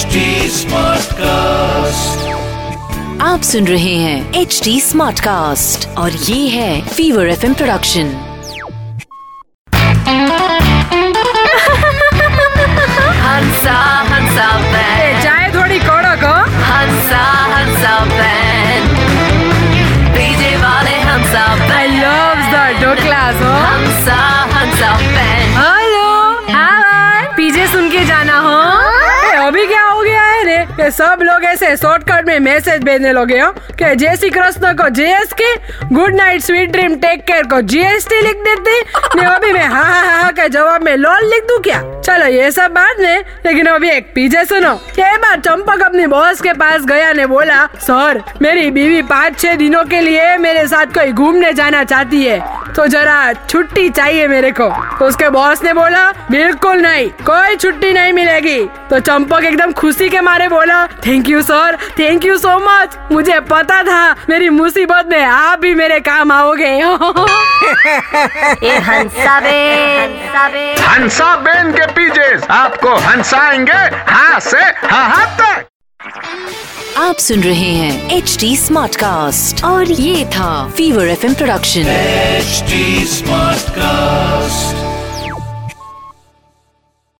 HD Smartcast. आप सुन रहे हैं एच डी स्मार्ट कास्ट और ये है Fever F production Hansa Hansa band चाय थोड़ी कड़क हो हंसा हंसा बैंड डीजे वाले हंसा आई लव द डोकलास हो हंसा हंसा बैंड हेलो हाय पीछे सुन के जाना हो। Miguel हो है ये सब लोग ऐसे शॉर्टकट में मैसेज भेजने लगे, हो? कि जय श्री कृष्ण को जेएस के good night sweet dream take care को जीएसटी लिख देते। ने अभी मैं हाँ हाँ हाँ के जवाब में लॉल लिख दूँ क्या? चलो, ये सब बात ने, लेकिन अभी एक पीछे सुनो। ये बार चंपक अपनी बॉस के पास गया ने बोला, सर, मेरी बीवी पाँच, छह दिनों के लिए मेरे साथ कोई घूमने जाना चाहती है तो जरा छुट्टी चाहिए मेरे को। तो उसके बॉस ने बोला, बिल्कुल नहीं, कोई छुट्टी नहीं मिलेगी। तो चंपक एकदम खुशी के मारे बोला thank you sir thank you so much मुझे पता था मेरी मुसीबत में आप भी मेरे काम आओगे। ये हंसा बैंड हंसा बेन के पीछे आपको हंसाएँगे हाँ से हाँ तक। आप सुन रहे हैं एच डी स्मार्ट कास्ट और ये था Fever F production H smart Smartcast.